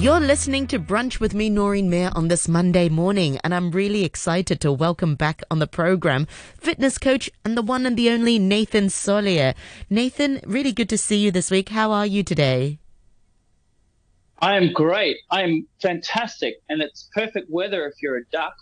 You're listening to Brunch with me, Noreen Mayer, on this Monday morning, and I'm really excited to welcome back on the program fitness coach and the one and the only Nathan Solia. Nathan, really good to see you this week. How are you today? I am great. I am fantastic, and it's perfect weather if you're a duck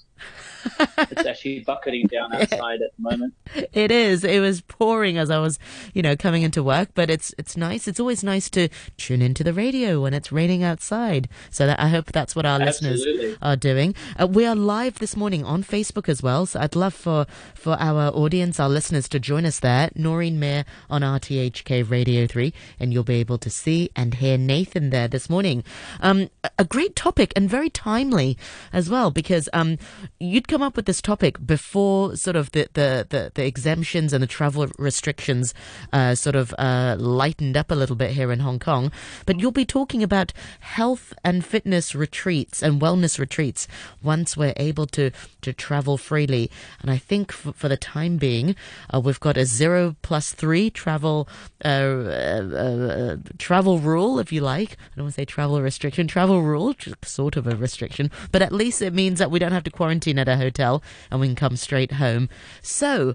it's actually bucketing down outside at the moment. It is. It was pouring as I was, you know, coming into work, but it's it's nice. It's always nice to tune into the radio when it's raining outside. So that, I hope that's what our Absolutely. listeners are doing. Uh, we are live this morning on Facebook as well, so I'd love for for our audience, our listeners, to join us there. Noreen Mayer on RTHK Radio Three, and you'll be able to see and hear Nathan there this morning. Um, a great topic and very timely as well because um, you'd come up with this topic before sort of the, the, the, the exemptions and the travel restrictions uh, sort of uh, lightened up a little bit here in Hong Kong. But you'll be talking about health and fitness retreats and wellness retreats once we're able to, to travel freely. And I think for, for the time being, uh, we've got a zero plus three travel uh, uh, uh, travel rule, if you like. I don't want to say travel restriction, travel rule, sort of a restriction, but at least it means that we don't have to quarantine at a hotel and we can come straight home. So,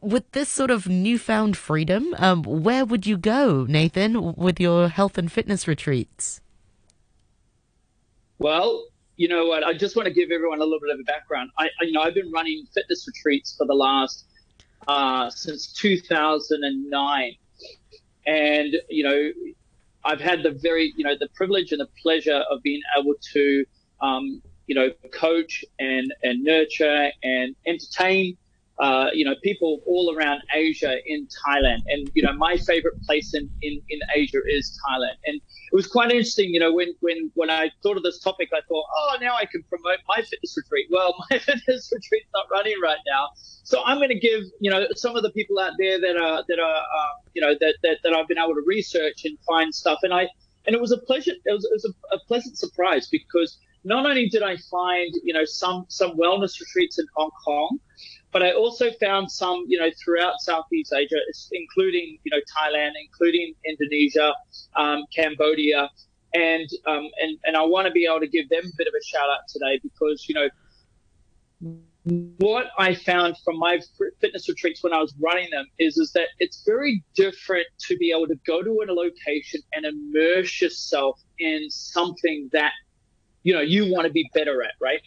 with this sort of newfound freedom, um, where would you go, Nathan, with your health and fitness retreats? Well, you know what? I just want to give everyone a little bit of a background. I, I you know, I've been running fitness retreats for the last uh, since 2009, and you know, I've had the very, you know, the privilege and the pleasure of being able to um, you know, coach and, and nurture and entertain, uh, you know, people all around Asia in Thailand. And, you know, my favorite place in, in, in Asia is Thailand. And it was quite interesting, you know, when, when, when I thought of this topic, I thought, oh, now I can promote my fitness retreat. Well, my fitness retreat's not running right now. So I'm going to give, you know, some of the people out there that are, that are, uh, you know, that, that, that I've been able to research and find stuff. And I, and it was a pleasure, it was, it was a, a pleasant surprise because not only did I find, you know, some some wellness retreats in Hong Kong, but I also found some, you know, throughout Southeast Asia, including, you know, Thailand, including Indonesia, um, Cambodia, and um, and and I want to be able to give them a bit of a shout out today because, you know, what I found from my fitness retreats when I was running them is is that it's very different to be able to go to a location and immerse yourself in something that you know you want to be better at right?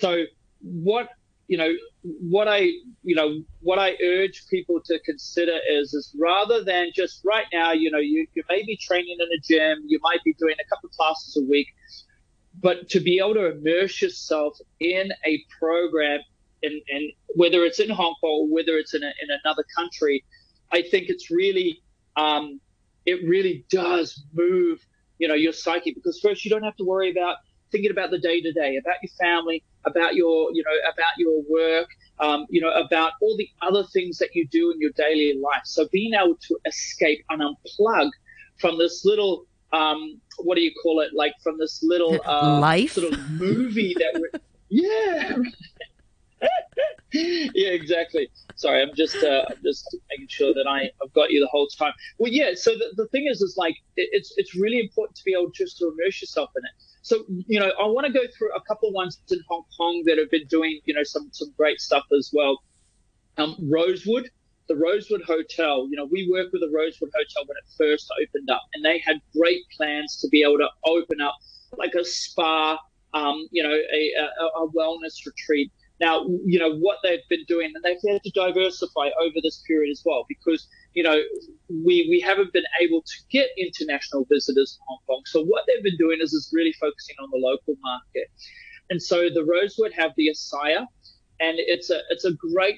So what you know what i you know what i urge people to consider is is rather than just right now you know you, you may be training in a gym you might be doing a couple of classes a week but to be able to immerse yourself in a program and, and whether it's in hong kong or whether it's in, a, in another country i think it's really um, it really does move you know your psyche because first you don't have to worry about thinking about the day to day, about your family, about your, you know, about your work, um, you know, about all the other things that you do in your daily life. So being able to escape and unplug from this little, um, what do you call it? Like from this little uh, life sort of movie that we're, yeah. yeah, exactly. Sorry, I'm just uh, just making sure that I, I've got you the whole time. Well, yeah. So the, the thing is, is like it, it's it's really important to be able just to immerse yourself in it. So, you know, I want to go through a couple ones in Hong Kong that have been doing, you know, some some great stuff as well. Um, Rosewood, the Rosewood Hotel. You know, we worked with the Rosewood Hotel when it first opened up, and they had great plans to be able to open up like a spa, um, you know, a, a, a wellness retreat. Now, you know what they've been doing, and they've had to diversify over this period as well because you know, we, we haven't been able to get international visitors to Hong Kong. So what they've been doing is, is really focusing on the local market. And so the Rosewood have the Asaya, and it's a it's a great,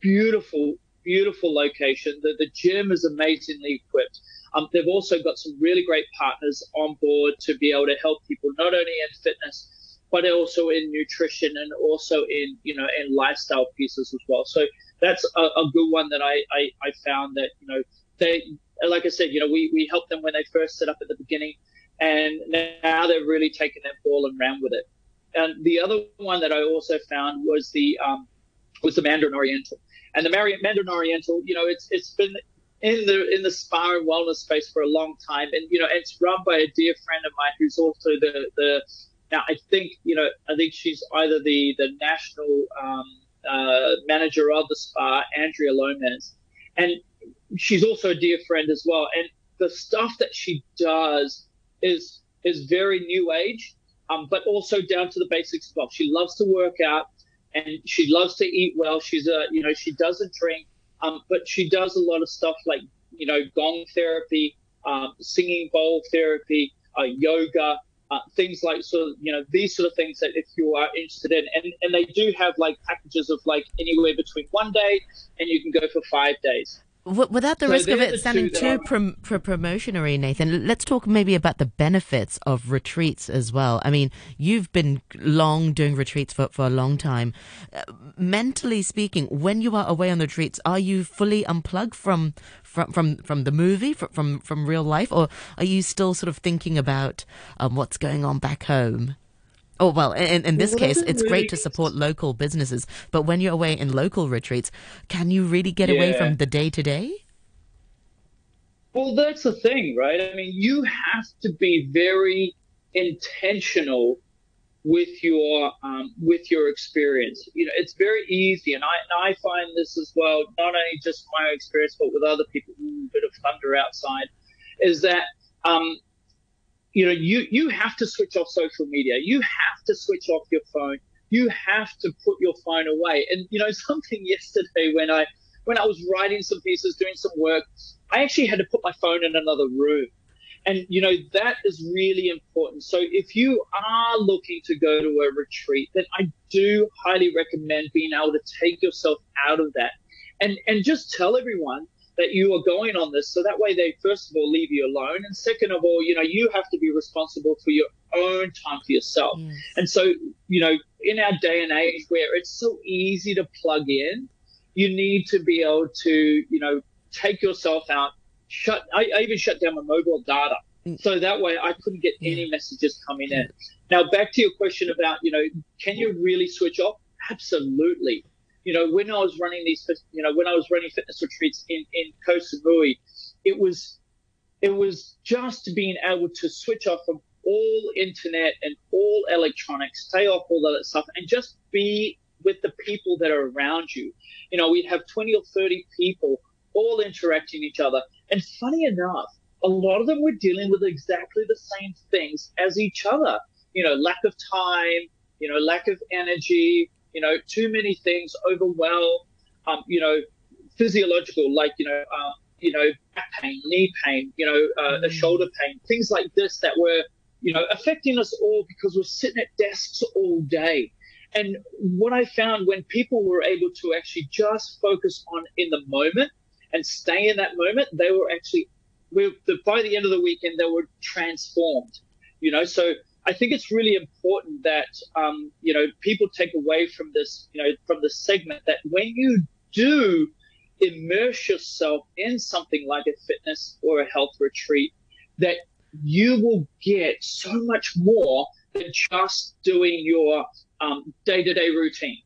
beautiful, beautiful location. The the gym is amazingly equipped. Um, they've also got some really great partners on board to be able to help people not only in fitness, but also in nutrition and also in you know in lifestyle pieces as well. So that's a, a good one that I, I, I found that, you know, they, like I said, you know, we, we helped them when they first set up at the beginning and now they're really taking that ball and ran with it. And the other one that I also found was the, um, was the Mandarin Oriental and the Mandarin Oriental, you know, it's, it's been in the in the spa and wellness space for a long time, and you know, it's run by a dear friend of mine who's also the the now I think you know I think she's either the the national um, uh, manager of the spa, Andrea Lomez, and she's also a dear friend as well. And the stuff that she does is is very new age, um, but also down to the basics as well. She loves to work out and she loves to eat well. She's a you know she doesn't drink um, but she does a lot of stuff like, you know, gong therapy, um, singing bowl therapy, uh, yoga, uh, things like of, you know, these sort of things that if you are interested in. And, and they do have like packages of like anywhere between one day and you can go for five days without the so risk of it sounding too prom- pro- promotionary, Nathan, let's talk maybe about the benefits of retreats as well. I mean, you've been long doing retreats for, for a long time. Uh, mentally speaking, when you are away on the retreats, are you fully unplugged from from from, from the movie, from, from from real life, or are you still sort of thinking about um, what's going on back home? Oh, well, in, in this case, it's great to support local businesses. But when you're away in local retreats, can you really get yeah. away from the day to day? Well, that's the thing, right? I mean, you have to be very intentional with your um, with your experience. You know, it's very easy, and I and I find this as well. Not only just my experience, but with other people. Ooh, bit of thunder outside, is that um, you know, you, you have to switch off social media. You have to switch off your phone. You have to put your phone away. And, you know, something yesterday when I, when I was writing some pieces, doing some work, I actually had to put my phone in another room. And, you know, that is really important. So if you are looking to go to a retreat, then I do highly recommend being able to take yourself out of that and, and just tell everyone that you are going on this. So that way they first of all leave you alone. And second of all, you know, you have to be responsible for your own time for yourself. Yes. And so, you know, in our day and age where it's so easy to plug in, you need to be able to, you know, take yourself out, shut, I, I even shut down my mobile data. Mm. So that way I couldn't get yeah. any messages coming in. Now back to your question about, you know, can you really switch off? Absolutely you know, when I was running these, you know, when I was running fitness retreats in in Koh Samui, it was it was just being able to switch off from all internet and all electronics, stay off all that stuff, and just be with the people that are around you. You know, we'd have 20 or 30 people all interacting each other. And funny enough, a lot of them were dealing with exactly the same things as each other. You know, lack of time, you know, lack of energy, you know, too many things, overwhelm, um, you know, physiological, like, you know, um, you know, back pain, knee pain, you know, uh, mm. shoulder pain, things like this that were, you know, affecting us all because we're sitting at desks all day. And what I found when people were able to actually just focus on in the moment and stay in that moment, they were actually, we, by the end of the weekend, they were transformed. You know, so I think it's really important that um, you know people take away from this you know from this segment that when you do immerse yourself in something like a fitness or a health retreat, that you will get so much more than just doing your um, day-to-day routine.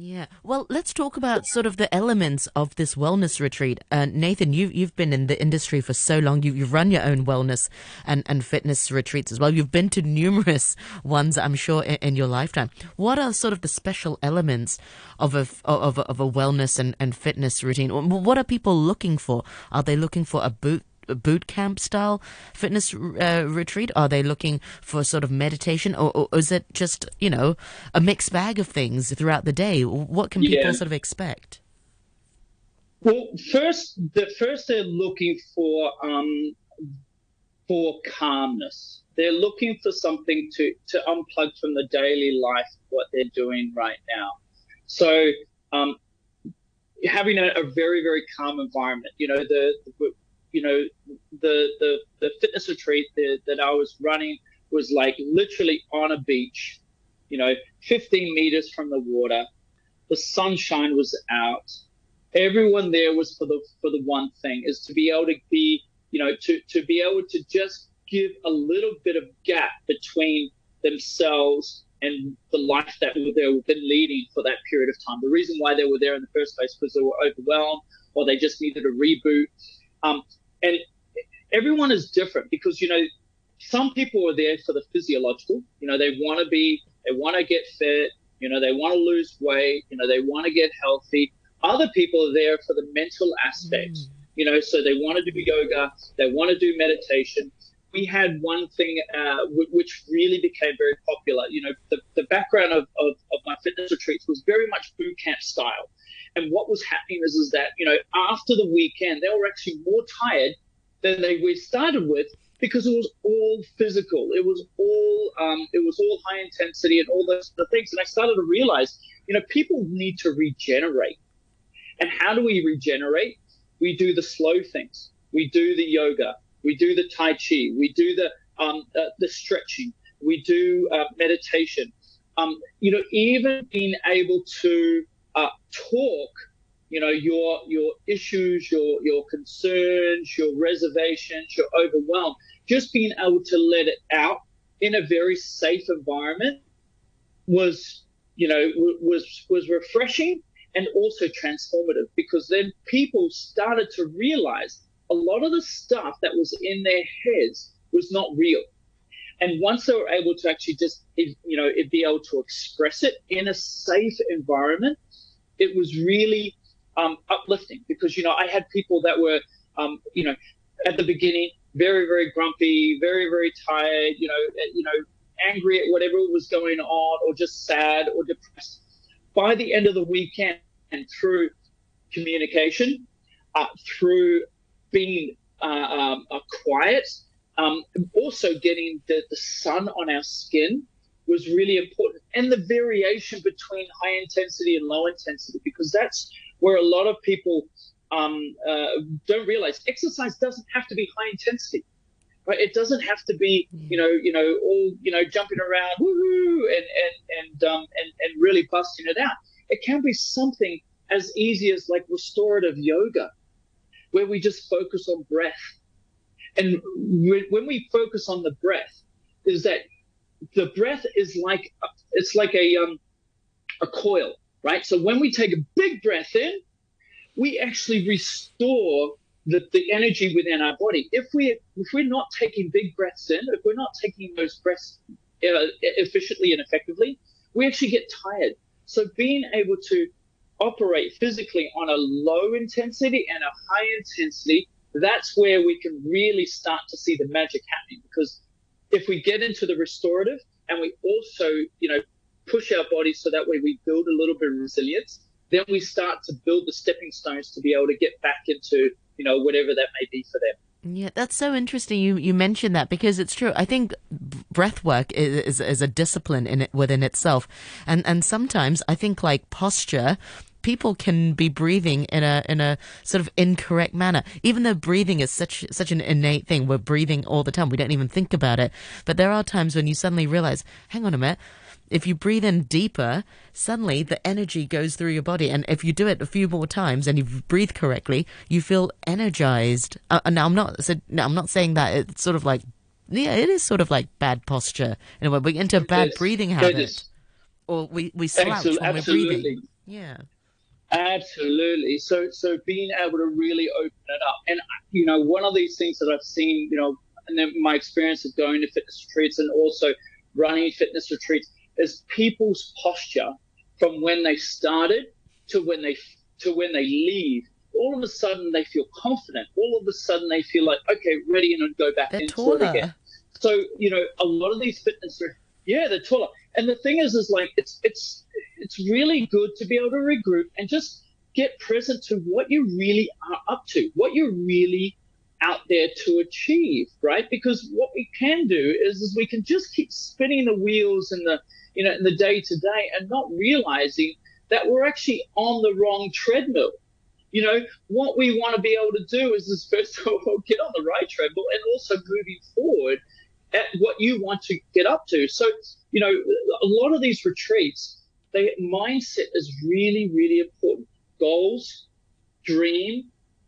Yeah. Well, let's talk about sort of the elements of this wellness retreat. Uh, Nathan, you, you've been in the industry for so long. You, you've run your own wellness and, and fitness retreats as well. You've been to numerous ones, I'm sure, in, in your lifetime. What are sort of the special elements of a, of of a wellness and, and fitness routine? What are people looking for? Are they looking for a boot boot camp style fitness uh, retreat? Are they looking for sort of meditation, or, or, is it just you know a mixed bag of things throughout the day? What can people yeah. sort of expect? Well, first, the first they're looking for um, for calmness. They're looking for something to to unplug from the daily life what they're doing right now. So um, having a, a, very very calm environment. You know, the, the you know, the the the fitness retreat that, that I was running was like literally on a beach, you know, 15 meters from the water. The sunshine was out. Everyone there was for the for the one thing is to be able to be, you know, to to be able to just give a little bit of gap between themselves and the life that they've been leading for that period of time. The reason why they were there in the first place was they were overwhelmed or they just needed a reboot Um, and everyone is different because, you know, some people are there for the physiological. You know, they want to be, they want to get fit. You know, they want to lose weight. You know, they want to get healthy. Other people are there for the mental aspects. Mm. You know, so they want to do yoga, they want to do meditation. We had one thing uh, w- which really became very popular. You know, the, the background of, of, of my fitness retreats was very much boot camp style. And what was happening is, is that, you know, after the weekend, they were actually more tired than they we started with because it was all physical. It was all um, it was all high intensity and all those the things. And I started to realize, you know, people need to regenerate. And how do we regenerate? We do the slow things. We do the yoga. We do the tai chi. We do the um, uh, the stretching. We do uh, meditation. Um, you know, even being able to uh, talk you know your your issues your your concerns your reservations your overwhelm. Just being able to let it out in a very safe environment was you know was was refreshing and also transformative because then people started to realize a lot of the stuff that was in their heads was not real. And once they were able to actually just you know be able to express it in a safe environment it was really um, uplifting because you know I had people that were um, you know at the beginning very very grumpy, very very tired, you know eh, you know angry at whatever was going on or just sad or depressed. By the end of the weekend, and through communication, uh, through being uh, um, quiet, um, also getting the, the sun on our skin was really important, and the variation between high intensity and low intensity because that's where a lot of people um, uh, don't realize exercise doesn't have to be high intensity. Right? It doesn't have to be, you know, you know, all you know, jumping around, woohoo, and and and um, and and really busting it out. It can be something as easy as like restorative yoga, where we just focus on breath. And when we focus on the breath, is that the breath is like it's like a um, a coil right? So when we take a big breath in, we actually restore the, the energy within our body. If we if we're not taking big breaths in, if we're not taking those breaths uh, efficiently and effectively, we actually get tired. So being able to operate physically on a low intensity and a high intensity, that's where we can really start to see the magic happening. Because if we get into the restorative and we also, you know, push our bodies so that way we build a little bit of resilience. Then we start to build the stepping stones to be able to get back into, you know, whatever that may be for them. Yeah, that's so interesting. You you mentioned that because it's true. I think breath work is, is, is a discipline in it within itself, and and sometimes I think like posture people can be breathing in a in a sort of incorrect manner. Even though breathing is such such an innate thing, we're breathing all the time. We don't even think about it. But there are times when you suddenly realize, hang on a minute, if you breathe in deeper, suddenly the energy goes through your body. And if you do it a few more times and you breathe correctly, you feel energized. Uh, now, I'm not, so, now, I'm not saying that it's sort of like, yeah, it is sort of like bad posture in a way. We get into bad breathing habits. Or we, we slouch Absol- when we're breathing. Yeah. Absolutely. So, so being able to really open it up, and you know, one of these things that I've seen, you know, in my experience of going to fitness retreats and also running fitness retreats, is people's posture from when they started to when they to when they leave. All of a sudden, they feel confident. All of a sudden, they feel like okay, ready and go back they're into taller. it again. So you know, a lot of these fitness, yeah, they're taller. And the thing is, is like it's it's it's really good to be able to regroup and just get present to what you really are up to, what you're really out there to achieve, right? Because what we can do is, is we can just keep spinning the wheels and the you know, in the day to day and not realizing that we're actually on the wrong treadmill. You know, what we want to be able to do is, is first of all, get on the right treadmill and also moving forward at what you want to get up to. So, you know, a lot of these retreats, they mindset is really, really important. Goals, dream,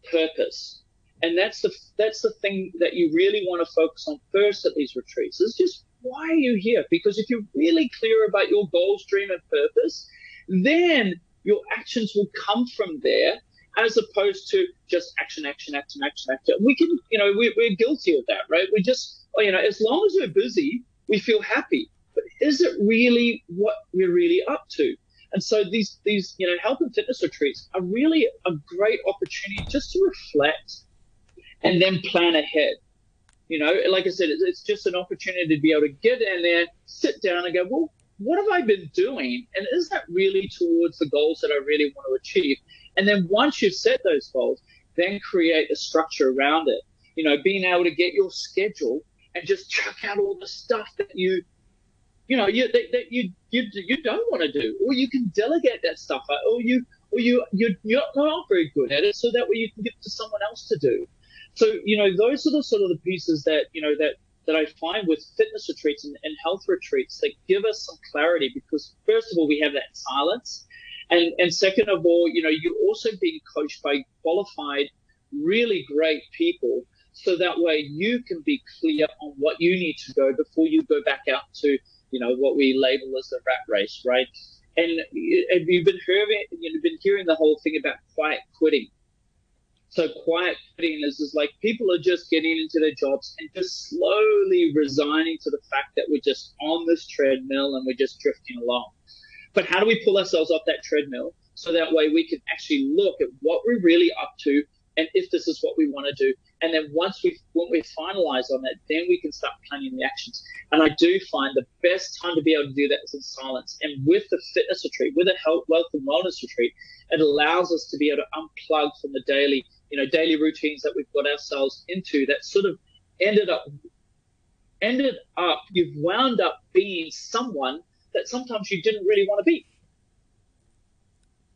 purpose. And that's the that's the thing that you really want to focus on first at these retreats. Is just why are you here? Because if you're really clear about your goals, dream, and purpose, then your actions will come from there. as opposed to just action, action, action, action, action. We can, you know, we, we're guilty of that, right? We just, oh, you know, as long as we're busy, we feel happy. But is it really what we're really up to? And so these these you know health and fitness retreats are really a great opportunity just to reflect and then plan ahead. You know, like I said, it's just an opportunity to be able to get in there, sit down, and go, well, what have I been doing? And is that really towards the goals that I really want to achieve? And then once you've set those goals, then create a structure around it. You know, being able to get your schedule and just chuck out all the stuff that you, you know, you that, that you you you don't want to do, or you can delegate that stuff, or you or you you you're not very good at it, so that way you can give it to someone else to do. So you know, those are the sort of the pieces that you know that that I find with fitness retreats and, and health retreats that give us some clarity because first of all we have that silence. And and second of all you know you're also being coached by qualified really great people. So that way you can be clear on what you need to go before you go back out to you know what we label as the rat race right? And, you've been hearing you've been hearing the whole thing about quiet quitting so quiet quitting is, is like people are just getting into their jobs and just slowly resigning to the fact that we're just on this treadmill and we're just drifting along. But how do we pull ourselves off that treadmill so that way we can actually look at what we're really up to and if this is what we want to do. And then once we when we finalize on that, then we can start planning the actions. And I do find the best time to be able to do that is in silence. And with the fitness retreat, with a health, wealth and wellness retreat, it allows us to be able to unplug from the daily you know daily routines that we've got ourselves into that sort of ended up ended up you've wound up being someone that sometimes you didn't really want to be.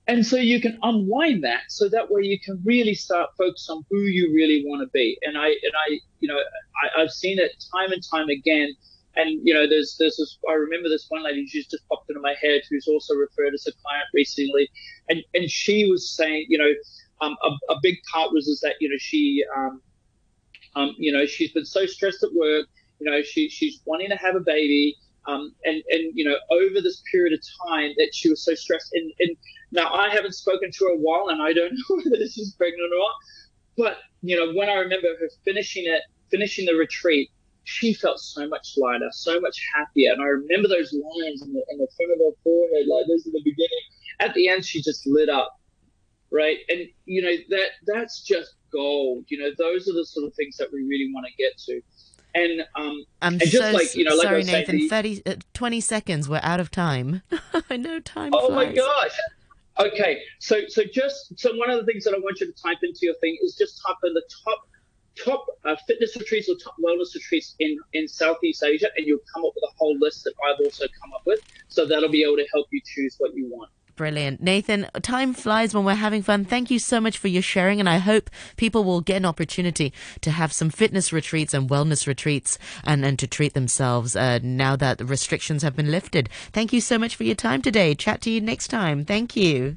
And so you can unwind that so that way you can really start focus on who you really want to be. And i and i you know I, i've seen it time and time again. And you know there's there's this i remember this one lady who's just popped into my head who's also referred as a client recently. And and she was saying you know um, a, a, big part was is that you know she um, um, you know she's been so stressed at work you know she she's wanting to have a baby um, and and you know over this period of time that she was so stressed. And, and now I haven't spoken to her a while and I don't know whether she's pregnant or not but you know when I remember her finishing it finishing the retreat she felt so much lighter so much happier. And I remember those lines in the, in the front of her forehead like those in the beginning. At the end she just lit up right? And you know that that's just gold. You know, those are the sort of things that we really want to get to. And um, I'm and just so like you know, like sorry, Nathan. the, 30, uh, 20 seconds. We're out of time. I know time. Oh flies. my gosh. Okay, so so just so one of the things that I want you to type into your thing is just type in the top top uh, fitness retreats or top wellness retreats in in Southeast Asia, and you'll come up with a whole list that I've also come up with. So that'll be able to help you choose what you want. Brilliant. Nathan, time flies when we're having fun. Thank you so much for your sharing. And I hope people will get an opportunity to have some fitness retreats and wellness retreats and, and to treat themselves uh, now that the restrictions have been lifted. Thank you so much for your time today. Chat to you next time. Thank you.